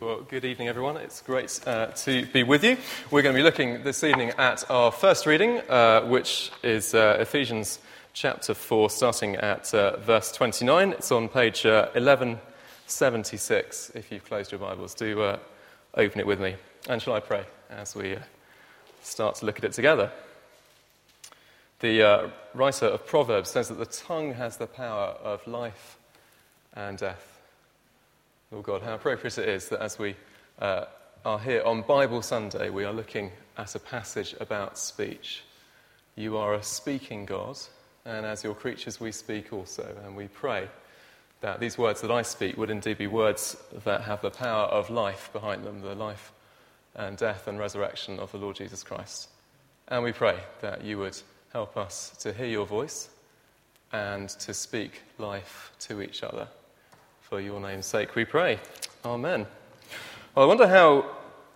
Well, good evening, everyone. It's great uh, to be with you. We're going to be looking this evening at our first reading, uh, which is uh, Ephesians chapter 4, starting at uh, verse 29. It's on page 1176. Uh, if you've closed your Bibles, do uh, open it with me. And shall I pray as we start to look at it together? The writer of Proverbs says that the tongue has the power of life and death. Lord God, how appropriate it is that as we uh, are here on Bible Sunday, we are looking at a passage about speech. You are a speaking God, and as your creatures, we speak also. And we pray that these words that I speak would indeed be words that have the power of life behind them, the life and death and resurrection of the Lord Jesus Christ. And we pray that you would help us to hear your voice and to speak life to each other. For your name's sake, we pray. Amen. Well, I wonder how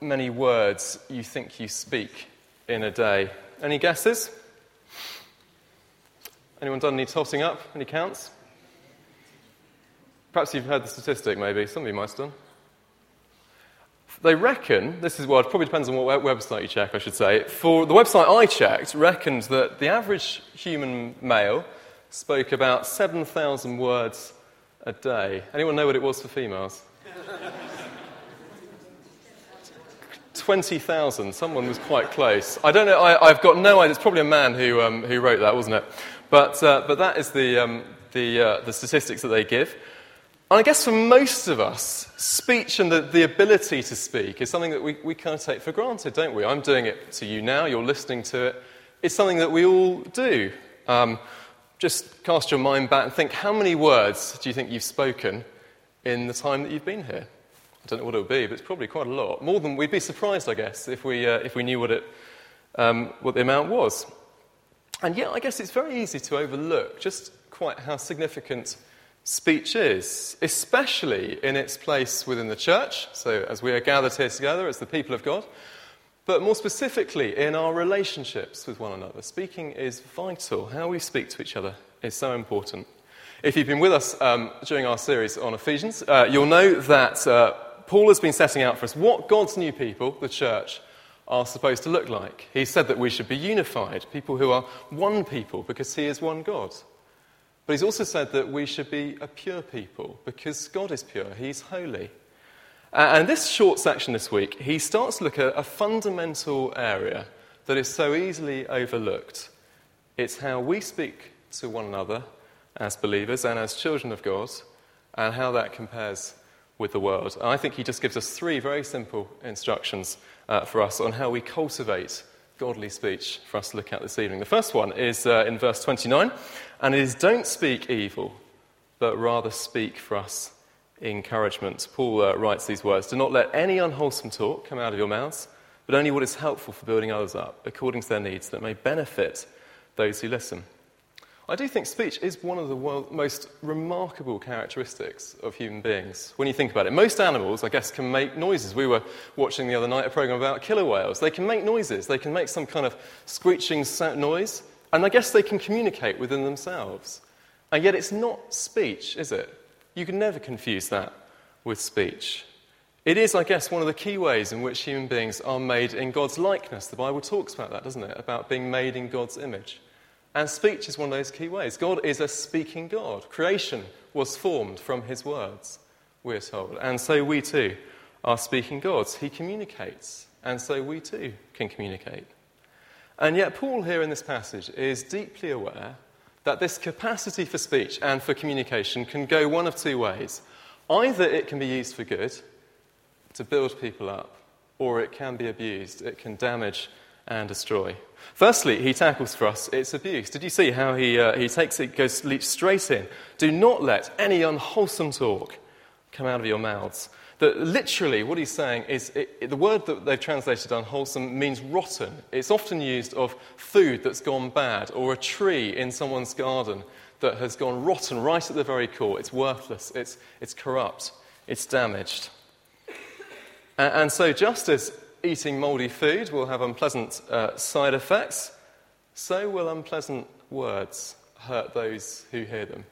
many words you think you speak in a day. Any guesses? Anyone done any tossing up? Any counts? Perhaps you've heard the statistic, maybe. Some of you might have done. They reckon, this is what probably depends on what website you check, I should say. For the website I checked, reckoned that the average human male spoke about 7,000 words a day. Anyone know what it was for females? 20,000. Someone was quite close. I don't know, I, have got no idea. It's probably a man who, um, who wrote that, wasn't it? But, uh, but that is the, um, the, uh, the statistics that they give. And I guess for most of us, speech and the, the ability to speak is something that we, we kind of take for granted, don't we? I'm doing it to you now, you're listening to it. It's something that we all do. Um, just cast your mind back and think how many words do you think you've spoken in the time that you've been here? I don't know what it'll be, but it's probably quite a lot. More than we'd be surprised, I guess, if we, uh, if we knew what, it, um, what the amount was. And yet, I guess it's very easy to overlook just quite how significant speech is, especially in its place within the church. So, as we are gathered here together as the people of God, but more specifically, in our relationships with one another, speaking is vital. How we speak to each other is so important. If you've been with us um, during our series on Ephesians, uh, you'll know that uh, Paul has been setting out for us what God's new people, the church, are supposed to look like. He said that we should be unified, people who are one people because he is one God. But he's also said that we should be a pure people because God is pure, he's holy. Uh, and this short section this week, he starts to look at a fundamental area that is so easily overlooked. It's how we speak to one another as believers and as children of God, and how that compares with the world. And I think he just gives us three very simple instructions uh, for us on how we cultivate godly speech for us to look at this evening. The first one is uh, in verse 29, and it is don't speak evil, but rather speak for us encouragement. Paul uh, writes these words Do not let any unwholesome talk come out of your mouths, but only what is helpful for building others up, according to their needs, that may benefit those who listen. I do think speech is one of the most remarkable characteristics of human beings. When you think about it, most animals, I guess, can make noises. We were watching the other night a program about killer whales. They can make noises, they can make some kind of screeching noise, and I guess they can communicate within themselves. And yet, it's not speech, is it? You can never confuse that with speech. It is, I guess, one of the key ways in which human beings are made in God's likeness. The Bible talks about that, doesn't it? About being made in God's image. And speech is one of those key ways. God is a speaking God. Creation was formed from his words, we're told. And so we too are speaking gods. He communicates, and so we too can communicate. And yet, Paul here in this passage is deeply aware that this capacity for speech and for communication can go one of two ways. Either it can be used for good, to build people up, or it can be abused. It can damage and destroy. Firstly, he tackles for us its abuse. Did you see how he, uh, he takes it, goes leaps straight in? Do not let any unwholesome talk come out of your mouths. That literally, what he's saying is it, it, the word that they've translated unwholesome means rotten. It's often used of food that's gone bad or a tree in someone's garden that has gone rotten right at the very core. It's worthless, it's, it's corrupt, it's damaged. And, and so, just as eating mouldy food will have unpleasant uh, side effects, so will unpleasant words hurt those who hear them.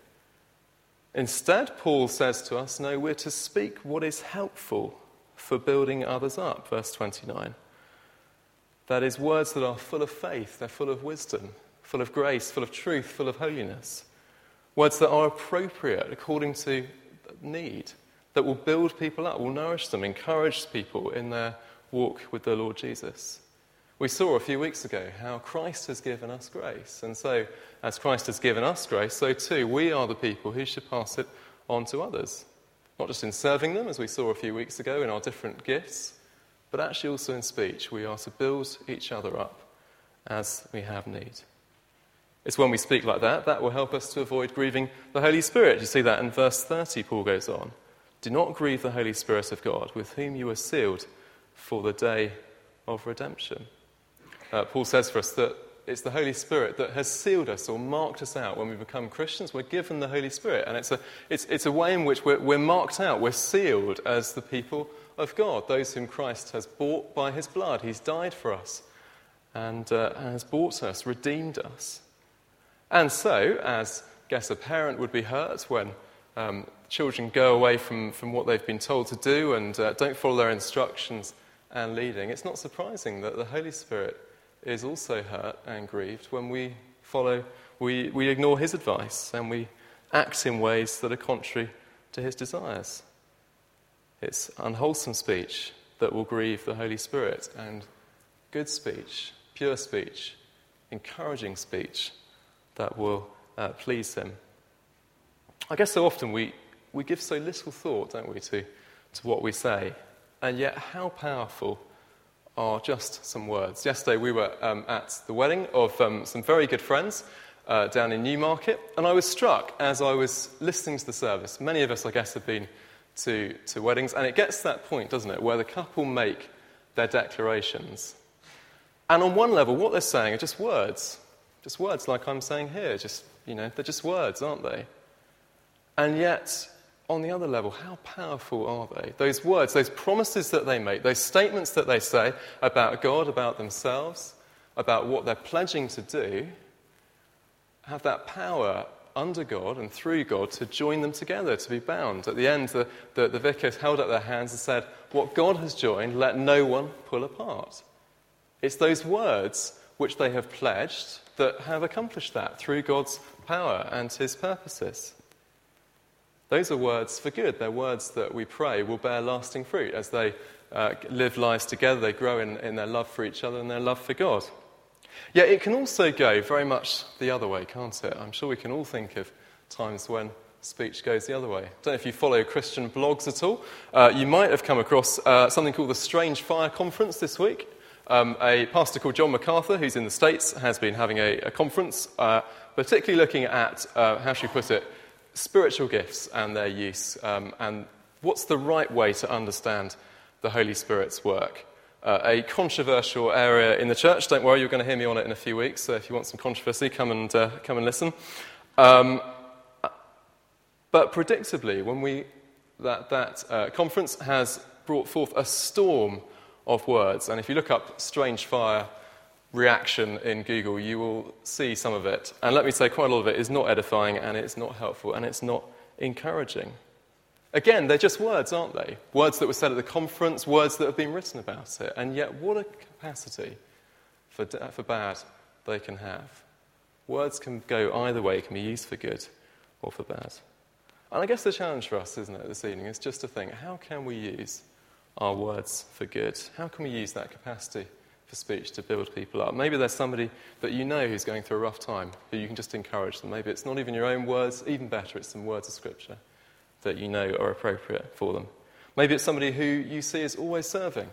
Instead, Paul says to us, no, we're to speak what is helpful for building others up. Verse 29. That is, words that are full of faith, they're full of wisdom, full of grace, full of truth, full of holiness. Words that are appropriate according to need, that will build people up, will nourish them, encourage people in their walk with the Lord Jesus. We saw a few weeks ago how Christ has given us grace. And so, as Christ has given us grace, so too we are the people who should pass it on to others. Not just in serving them, as we saw a few weeks ago in our different gifts, but actually also in speech. We are to build each other up as we have need. It's when we speak like that that will help us to avoid grieving the Holy Spirit. You see that in verse 30, Paul goes on. Do not grieve the Holy Spirit of God, with whom you are sealed for the day of redemption. Uh, Paul says for us that it's the Holy Spirit that has sealed us or marked us out when we become Christians. We're given the Holy Spirit, and it's a, it's, it's a way in which we're, we're marked out, we're sealed as the people of God, those whom Christ has bought by his blood. He's died for us and uh, has bought us, redeemed us. And so, as I guess a parent would be hurt when um, children go away from, from what they've been told to do and uh, don't follow their instructions and leading, it's not surprising that the Holy Spirit is also hurt and grieved when we follow, we, we ignore his advice and we act in ways that are contrary to his desires. It's unwholesome speech that will grieve the Holy Spirit, and good speech, pure speech, encouraging speech that will uh, please Him. I guess so often we, we give so little thought, don't we, to, to what we say, and yet how powerful are just some words. Yesterday we were um, at the wedding of um, some very good friends. Uh, down in Newmarket, and I was struck as I was listening to the service. Many of us, I guess, have been to, to weddings. And it gets to that point, doesn't it, where the couple make their declarations. And on one level, what they're saying are just words. Just words like I'm saying here. Just, you know, they're just words, aren't they? And yet, on the other level, how powerful are they? Those words, those promises that they make, those statements that they say about God, about themselves, about what they're pledging to do, have that power under God and through God to join them together, to be bound. At the end, the, the, the vicars held up their hands and said, What God has joined, let no one pull apart. It's those words which they have pledged that have accomplished that through God's power and his purposes. Those are words for good. They're words that we pray will bear lasting fruit as they uh, live lives together, they grow in, in their love for each other and their love for God. Yet it can also go very much the other way, can't it? I'm sure we can all think of times when speech goes the other way. I don't know if you follow Christian blogs at all. Uh, you might have come across uh, something called the Strange Fire Conference this week. Um, a pastor called John MacArthur, who's in the States, has been having a, a conference, uh, particularly looking at, uh, how should we put it, spiritual gifts and their use, um, and what's the right way to understand the Holy Spirit's work uh, a controversial area in the church. Don't worry, you're going to hear me on it in a few weeks. So if you want some controversy, come and, uh, come and listen. Um, but predictably, when we, that, that uh, conference has brought forth a storm of words. And if you look up strange fire reaction in Google, you will see some of it. And let me say, quite a lot of it is not edifying and it's not helpful and it's not encouraging. Again, they're just words, aren't they? Words that were said at the conference, words that have been written about it. And yet, what a capacity for, for bad they can have. Words can go either way, can be used for good or for bad. And I guess the challenge for us, isn't it, this evening, is just to think how can we use our words for good? How can we use that capacity for speech to build people up? Maybe there's somebody that you know who's going through a rough time who you can just encourage them. Maybe it's not even your own words, even better, it's some words of Scripture that you know are appropriate for them. Maybe it's somebody who you see as always serving,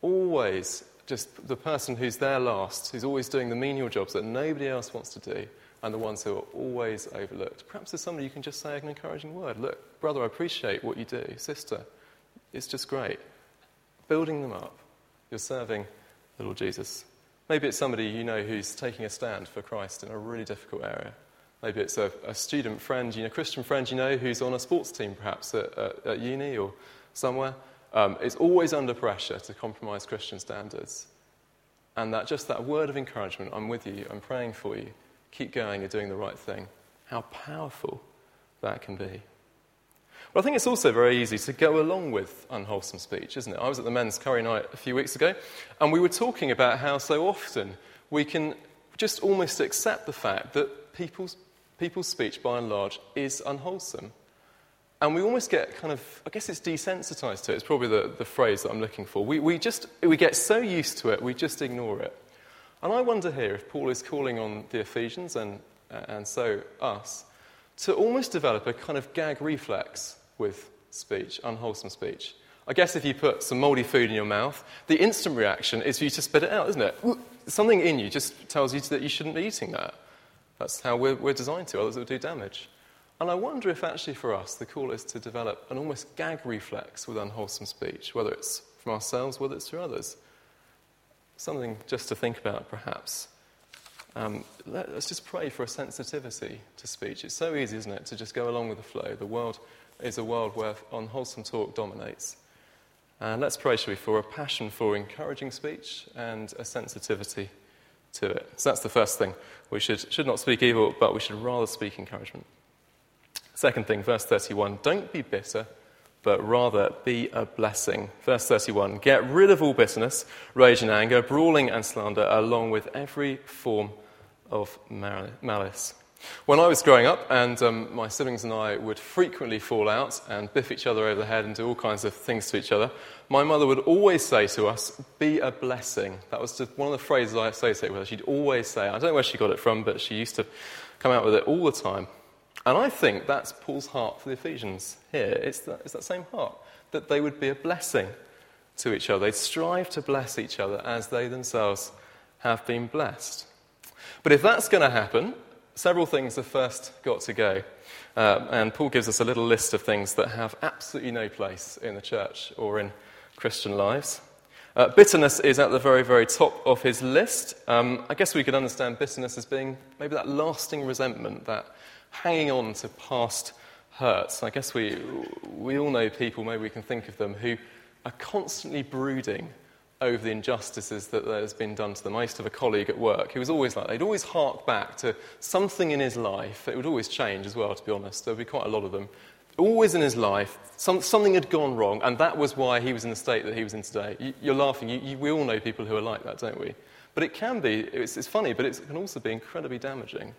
always just the person who's there last, who's always doing the menial jobs that nobody else wants to do, and the ones who are always overlooked. Perhaps there's somebody you can just say an encouraging word. Look, brother, I appreciate what you do. Sister, it's just great. Building them up. You're serving Lord Jesus. Maybe it's somebody you know who's taking a stand for Christ in a really difficult area. Maybe it's a, a student friend, you know, a Christian friend you know who's on a sports team perhaps at, at, at uni or somewhere. Um, is always under pressure to compromise Christian standards. And that just that word of encouragement, I'm with you, I'm praying for you, keep going, you're doing the right thing. How powerful that can be. But I think it's also very easy to go along with unwholesome speech, isn't it? I was at the men's curry night a few weeks ago, and we were talking about how so often we can just almost accept the fact that people's, people's speech, by and large, is unwholesome. And we almost get kind of, I guess it's desensitized to it, it's probably the, the phrase that I'm looking for. We, we just, we get so used to it, we just ignore it. And I wonder here if Paul is calling on the Ephesians and, and so us to almost develop a kind of gag reflex with speech, unwholesome speech. I guess if you put some moldy food in your mouth, the instant reaction is for you to spit it out, isn't it? Something in you just tells you that you shouldn't be eating that. That's how we're, we're designed to, otherwise it would do damage. And I wonder if actually for us the call is to develop an almost gag reflex with unwholesome speech, whether it's from ourselves, whether it's through others. Something just to think about, perhaps. Um, let, us just pray for a sensitivity to speech. It's so easy, isn't it, to just go along with the flow. The world is a world where unwholesome talk dominates. And let's pray, shall we, for a passion for encouraging speech and a sensitivity to it. So that's the first thing. We should, should not speak evil, but we should rather speak encouragement. Second thing, verse 31 don't be bitter, but rather be a blessing. Verse 31 get rid of all bitterness, rage and anger, brawling and slander, along with every form of malice. When I was growing up, and um, my siblings and I would frequently fall out and biff each other over the head and do all kinds of things to each other, my mother would always say to us, Be a blessing. That was just one of the phrases I associate with her. She'd always say, I don't know where she got it from, but she used to come out with it all the time. And I think that's Paul's heart for the Ephesians here. It's that, it's that same heart, that they would be a blessing to each other. They'd strive to bless each other as they themselves have been blessed. But if that's going to happen, several things have first got to go. Uh, and Paul gives us a little list of things that have absolutely no place in the church or in Christian lives. Uh, bitterness is at the very, very top of his list. Um, I guess we could understand bitterness as being maybe that lasting resentment, that hanging on to past hurts. I guess we, we all know people, maybe we can think of them, who are constantly brooding over the injustices that there's been done to them. I used to have a colleague at work who was always like, they'd always hark back to something in his life. It would always change as well, to be honest. There would be quite a lot of them. Always in his life, some, something had gone wrong, and that was why he was in the state that he was in today. You, are laughing. You, you, we all know people who are like that, don't we? But it can be, it's, it's funny, but it can also be incredibly damaging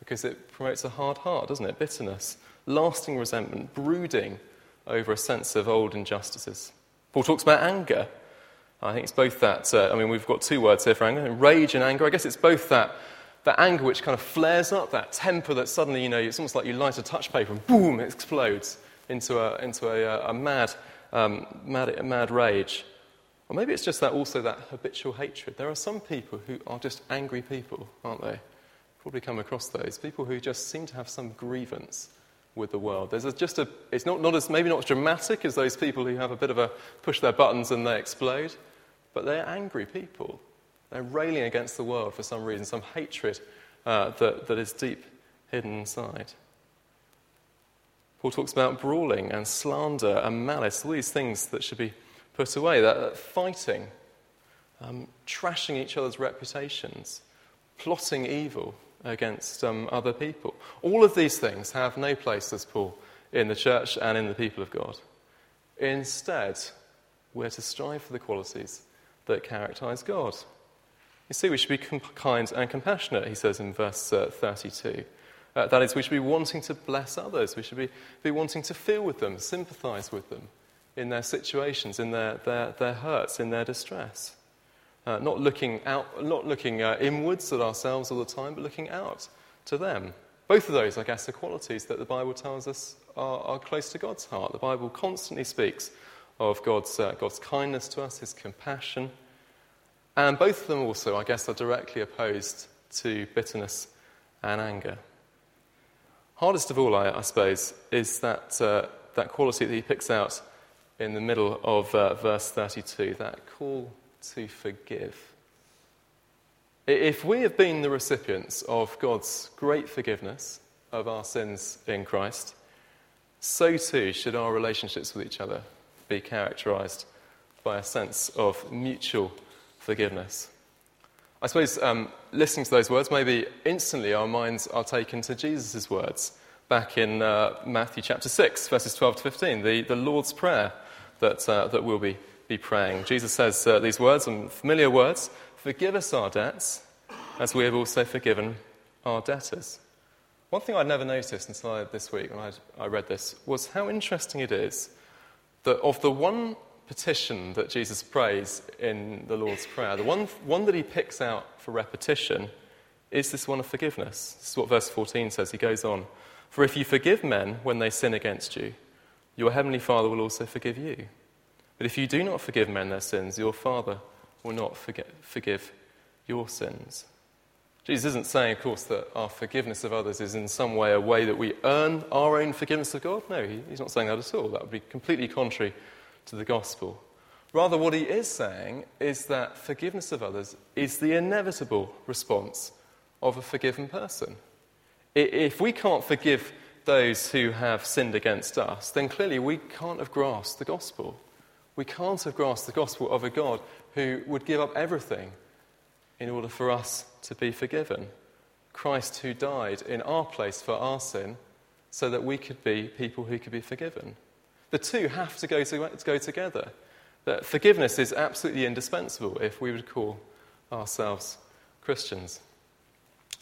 because it promotes a hard heart, doesn't it? Bitterness, lasting resentment, brooding over a sense of old injustices. Paul talks about anger. I think it's both that, uh, I mean, we've got two words here for anger rage and anger. I guess it's both that, that anger which kind of flares up, that temper that suddenly, you know, it's almost like you light a touch paper and boom, it explodes into a, into a, a mad, um, mad, mad rage. Or maybe it's just that also that habitual hatred. There are some people who are just angry people, aren't they? Probably come across those. People who just seem to have some grievance with the world. There's a, just a, it's not, not as, maybe not as dramatic as those people who have a bit of a push their buttons and they explode, but they're angry people. They're railing against the world for some reason, some hatred uh, that, that is deep hidden inside. Paul talks about brawling and slander and malice, all these things that should be put away. That, that fighting, um, trashing each other's reputations, plotting evil against um, other people. All of these things have no place, says Paul, in the church and in the people of God. Instead, we're to strive for the qualities that characterize God. You see, we should be kind and compassionate, he says in verse uh, 32. Uh, that is, we should be wanting to bless others. We should be, be wanting to feel with them, sympathize with them in their situations, in their, their, their hurts, in their distress. Uh, not looking, out, not looking uh, inwards at ourselves all the time, but looking out to them. Both of those, I guess, are qualities that the Bible tells us are, are close to God's heart. The Bible constantly speaks of God's, uh, God's kindness to us, his compassion. And both of them also, I guess, are directly opposed to bitterness and anger. Hardest of all, I, I suppose, is that, uh, that quality that he picks out in the middle of uh, verse 32, that call to forgive. If we have been the recipients of God's great forgiveness of our sins in Christ, so too should our relationships with each other be characterized by a sense of mutual forgiveness. I suppose um, listening to those words, maybe instantly our minds are taken to Jesus' words back in uh, Matthew chapter 6, verses 12 to 15, the, the Lord's Prayer that, uh, that we'll be, be praying. Jesus says uh, these words, and familiar words Forgive us our debts, as we have also forgiven our debtors. One thing I'd never noticed until this week when I'd, I read this was how interesting it is that of the one petition that Jesus prays in the Lord's Prayer, the one, one that he picks out for repetition is this one of forgiveness. This is what verse 14 says. He goes on For if you forgive men when they sin against you, your heavenly Father will also forgive you. But if you do not forgive men their sins, your Father will not forget, forgive your sins. Jesus isn't saying, of course, that our forgiveness of others is in some way a way that we earn our own forgiveness of God. No, he's not saying that at all. That would be completely contrary to the gospel. Rather, what he is saying is that forgiveness of others is the inevitable response of a forgiven person. If we can't forgive those who have sinned against us, then clearly we can't have grasped the gospel. We can't have grasped the gospel of a God who would give up everything in order for us to be forgiven. Christ who died in our place for our sin so that we could be people who could be forgiven. The two have to go, to, to go together. That forgiveness is absolutely indispensable if we would call ourselves Christians.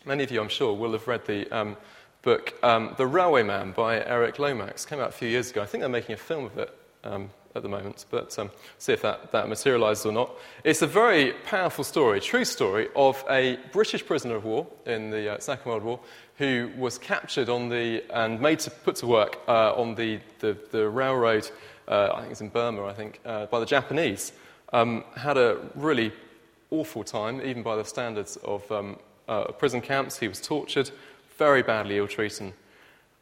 Many of you, I'm sure, will have read the um, book um, The Railway Man by Eric Lomax. It came out a few years ago. I think they're making a film of it um, at the moment, but um, see if that, that materializes or not. It's a very powerful story, true story, of a British prisoner of war in the uh, Second World War who was captured on the, and made to put to work uh, on the, the, the railroad, uh, I think it's in Burma, I think, uh, by the Japanese. Um, had a really awful time, even by the standards of um, uh, prison camps. He was tortured, very badly ill treated.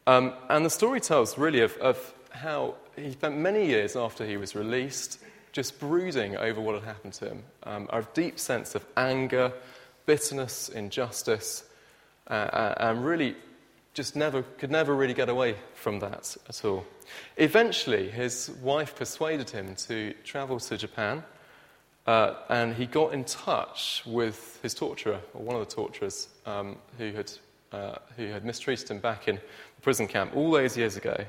Um, and the story tells really of, of how he spent many years after he was released just brooding over what had happened to him. Um, a deep sense of anger, bitterness, injustice, uh, uh, and really just never, could never really get away from that at all. Eventually, his wife persuaded him to travel to Japan, uh, and he got in touch with his torturer, or one of the torturers, um, who, had, uh, who had mistreated him back in the prison camp all those years ago.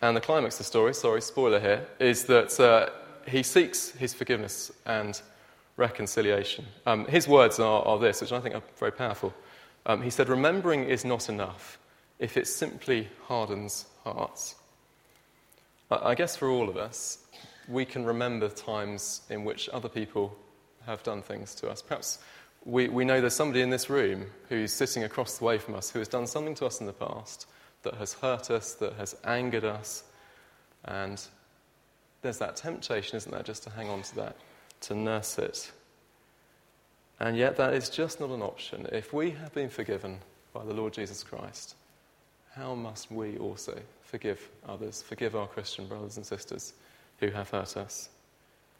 And the climax of the story, sorry, spoiler here, is that uh, he seeks his forgiveness and reconciliation. Um, his words are, are, this, which I think are very powerful. Um, he said, Remembering is not enough if it simply hardens hearts. I, I guess for all of us, we can remember times in which other people have done things to us. Perhaps we, we know there's somebody in this room who's sitting across the way from us who has done something to us in the past that has hurt us, that has angered us. And there's that temptation, isn't there, just to hang on to that, to nurse it. And yet, that is just not an option. If we have been forgiven by the Lord Jesus Christ, how must we also forgive others, forgive our Christian brothers and sisters who have hurt us?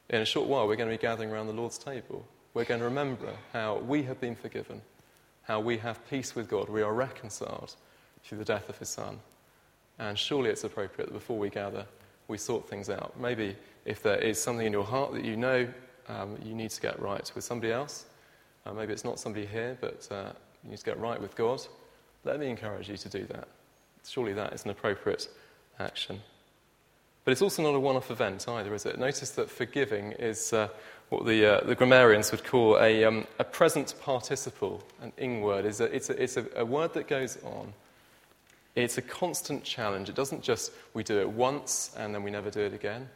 In a short while, we're going to be gathering around the Lord's table. We're going to remember how we have been forgiven, how we have peace with God, we are reconciled through the death of his son. And surely it's appropriate that before we gather, we sort things out. Maybe if there is something in your heart that you know um, you need to get right with somebody else, uh, maybe it's not somebody here, but uh, you need to get right with God, let me encourage you to do that. Surely that is an appropriate action. But it's also not a one off event either, is it? Notice that forgiving is uh, what the, uh, the grammarians would call a, um, a present participle, an ing word. It's, a, it's, a, it's a, a word that goes on it's a constant challenge. It doesn't just we do it once and then we never do it again.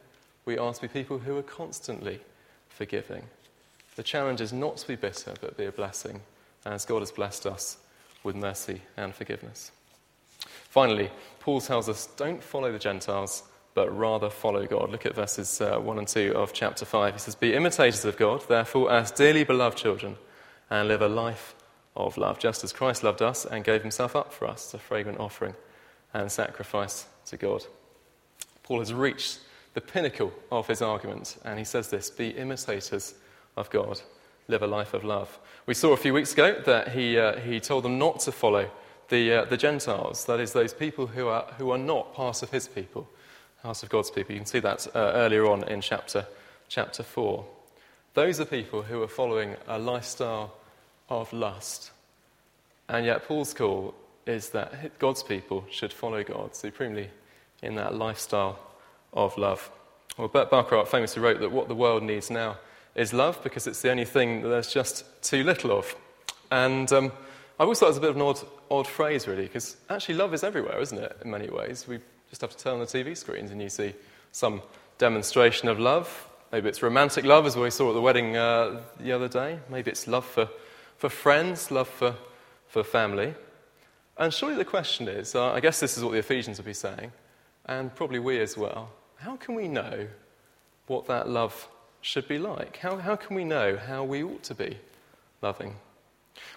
We are to be people who are constantly forgiving. The challenge is not to be bitter, but be a blessing, as God has blessed us with mercy and forgiveness. Finally, Paul tells us don't follow the Gentiles, but rather follow God. Look at verses uh, 1 and 2 of chapter 5. He says, Be imitators of God, therefore, as dearly beloved children, and live a life of love, just as Christ loved us and gave himself up for us, a fragrant offering and sacrifice to God. Paul has reached the pinnacle of his argument, and he says this Be imitators of God, live a life of love. We saw a few weeks ago that he, uh, he told them not to follow the, uh, the Gentiles, that is, those people who are, who are not part of his people, house of God's people. You can see that uh, earlier on in chapter, chapter 4. Those are people who are following a lifestyle of lust. And yet, Paul's call is that God's people should follow God supremely in that lifestyle of love. Well, Burt Bacharach famously wrote that what the world needs now is love because it's the only thing that there's just too little of. And um, I always thought it was a bit of an odd, odd phrase, really, because actually love is everywhere, isn't it, in many ways? We just have to turn on the TV screens and you see some demonstration of love. Maybe it's romantic love, as we saw at the wedding uh, the other day. Maybe it's love for, for friends, love for, for family. And surely the question is uh, I guess this is what the Ephesians would be saying, and probably we as well. How can we know what that love should be like? How, how can we know how we ought to be loving?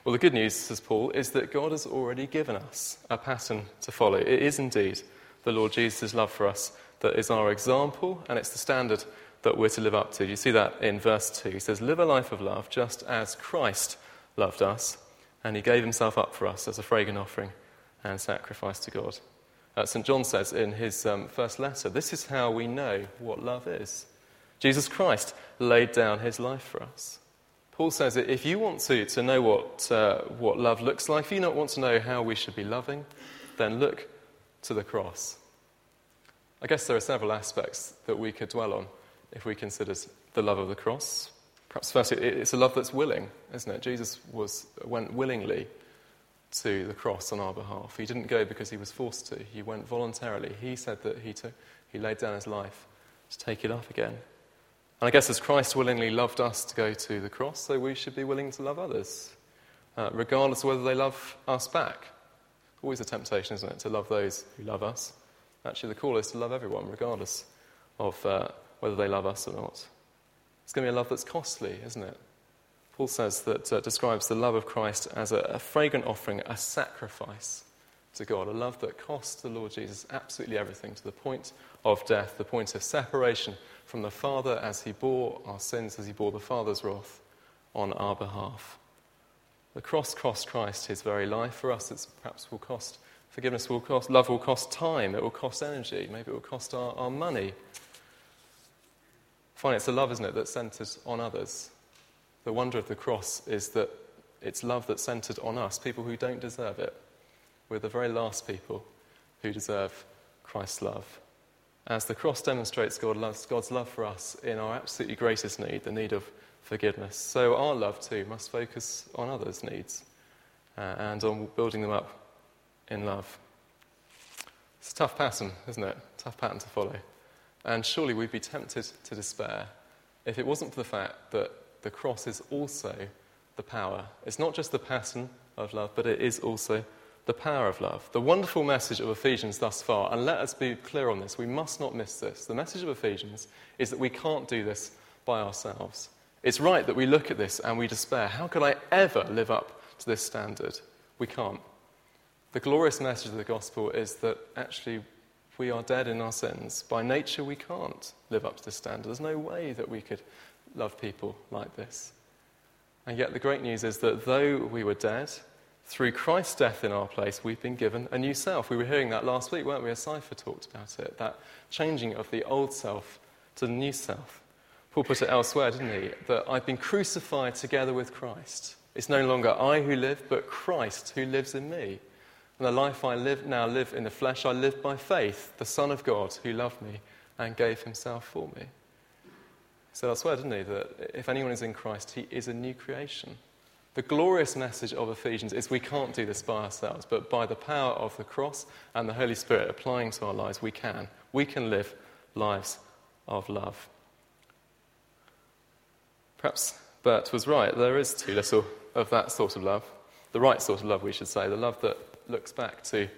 Well, the good news, says Paul, is that God has already given us a pattern to follow. It is indeed the Lord Jesus' love for us that is our example, and it's the standard that we're to live up to. You see that in verse 2. He says, Live a life of love just as Christ loved us, and he gave himself up for us as a fragrant offering and sacrifice to God. Uh, St. John says in his um, first letter, This is how we know what love is. Jesus Christ laid down his life for us. Paul says that if you want to, to know what, uh, what love looks like, if you not want to know how we should be loving, then look to the cross. I guess there are several aspects that we could dwell on if we considered the love of the cross. Perhaps first, it's a love that's willing, isn't it? Jesus was, went willingly to the cross on our behalf. He didn't go because he was forced to, he went voluntarily. He said that he, took, he laid down his life to take it up again. And I guess as Christ willingly loved us to go to the cross, so we should be willing to love others, uh, regardless of whether they love us back. Always a temptation, isn't it, to love those who love us. Actually, the call is to love everyone, regardless of uh, whether they love us or not. It's going to be a love that's costly, isn't it? Paul says that uh, describes the love of Christ as a, a fragrant offering, a sacrifice to God, a love that cost the Lord Jesus absolutely everything to the point of death, the point of separation from the Father as he bore our sins, as he bore the Father's wrath on our behalf. The cross cost Christ his very life. For us, it perhaps will cost forgiveness, will cost, love will cost time, it will cost energy, maybe it will cost our, our money. Finally, it's a love, isn't it, that centers on others. The wonder of the cross is that it's love that's centered on us, people who don't deserve it. We're the very last people who deserve Christ's love. As the cross demonstrates God's love for us in our absolutely greatest need, the need of forgiveness, so our love too must focus on others' needs uh, and on building them up in love. It's a tough pattern, isn't it? Tough pattern to follow. And surely we'd be tempted to despair if it wasn't for the fact that the cross is also the power. It's not just the pattern of love, but it is also the power of love. The wonderful message of Ephesians thus far, and let us be clear on this, we must not miss this. The message of Ephesians is that we can't do this by ourselves. It's right that we look at this and we despair. How could I ever live up to this standard? We can't. The glorious message of the gospel is that actually we are dead in our sins. By nature, we can't live up to this standard. There's no way that we could love people like this. And yet, the great news is that though we were dead, through Christ's death in our place, we've been given a new self. We were hearing that last week, weren't we? A cipher talked about it, that changing of the old self to the new self. Paul put it elsewhere, didn't he? That I've been crucified together with Christ. It's no longer I who live, but Christ who lives in me. And the life I live now live in the flesh, I live by faith, the Son of God who loved me and gave himself for me. So that's where, didn't he? That if anyone is in Christ, he is a new creation. The glorious message of Ephesians is we can't do this by ourselves, but by the power of the cross and the Holy Spirit applying to our lives, we can. We can live lives of love. Perhaps Burt was right. There is too little of that sort of love. The right sort of love, we should say. The love that looks back to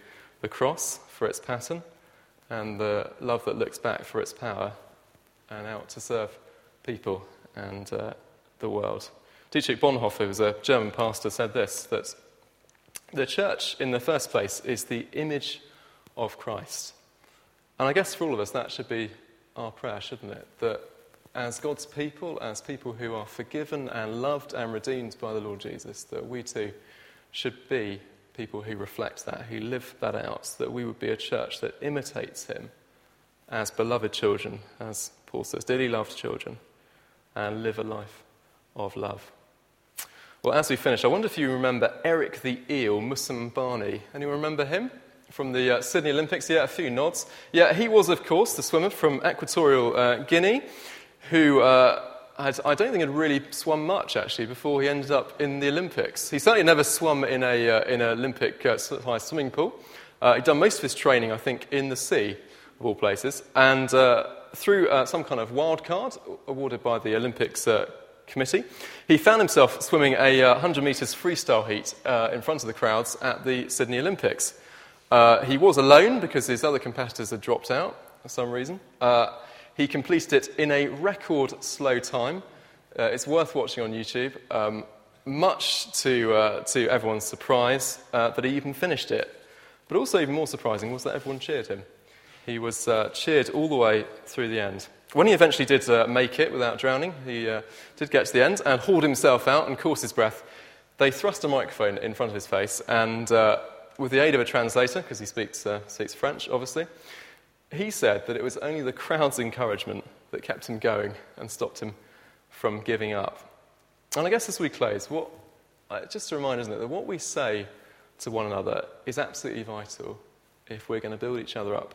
the cross for its pattern, and the love that looks back for its power and out to serve people and uh, the world. Dietrich Bonhoeffer, who was a German pastor, said this that the church, in the first place, is the image of Christ. And I guess for all of us, that should be our prayer, shouldn't it? That as God's people, as people who are forgiven and loved and redeemed by the Lord Jesus, that we too should be people who reflect that, who live that out, so that we would be a church that imitates him as beloved children, as Paul says, dearly loved children, and live a life of love. Well, as we finish, I wonder if you remember Eric the Eel Moussambani. Anyone remember him from the uh, Sydney Olympics? Yeah, a few nods. Yeah, he was, of course, the swimmer from Equatorial uh, Guinea who uh, had, I don't think had really swum much actually before he ended up in the Olympics. He certainly never swum in, a, uh, in an Olympic uh, swimming pool. Uh, he'd done most of his training, I think, in the sea, of all places. And through some kind of wild card awarded by the Olympics committee. He found himself swimming a uh, 100 metres freestyle heat uh, in front of the crowds at the Sydney Olympics. Uh, he was alone because his other competitors had dropped out for some reason. Uh, he completed it in a record slow time. Uh, it's worth watching on YouTube. Um, much to, uh, to everyone's surprise that he even finished it. But also, even more surprising was that everyone cheered him. He was cheered all the way through the end. When he eventually did uh, make it without drowning, he uh, did get to the end and hauled himself out and caught his breath. They thrust a microphone in front of his face, and uh, with the aid of a translator, because he speaks, uh, speaks French, obviously, he said that it was only the crowd's encouragement that kept him going and stopped him from giving up. And I guess as we close, what, uh, just a reminder, isn't it, that what we say to one another is absolutely vital if we're going to build each other up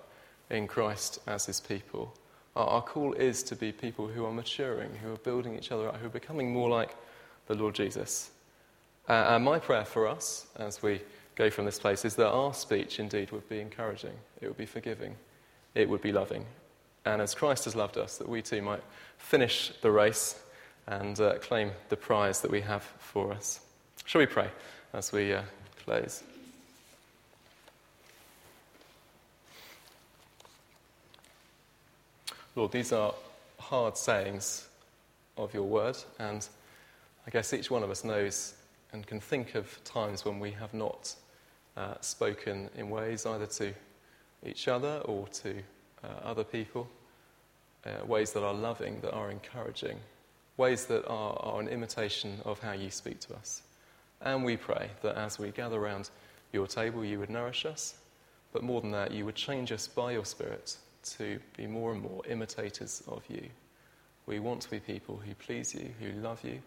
in Christ as his people. Our call is to be people who are maturing, who are building each other up, who are becoming more like the Lord Jesus. Uh, and my prayer for us as we go from this place is that our speech indeed would be encouraging, it would be forgiving, it would be loving. And as Christ has loved us, that we too might finish the race and uh, claim the prize that we have for us. Shall we pray as we uh, close? Lord, these are hard sayings of your word, and I guess each one of us knows and can think of times when we have not uh, spoken in ways either to each other or to uh, other people, uh, ways that are loving, that are encouraging, ways that are, are an imitation of how you speak to us. And we pray that as we gather around your table, you would nourish us, but more than that, you would change us by your Spirit to be more and more imitators of you. We want to be people who please you, who love you,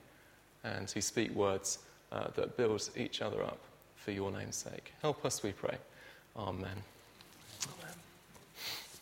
and who speak words uh, that build each other up for your name's sake. Help us, we pray. Amen. Amen.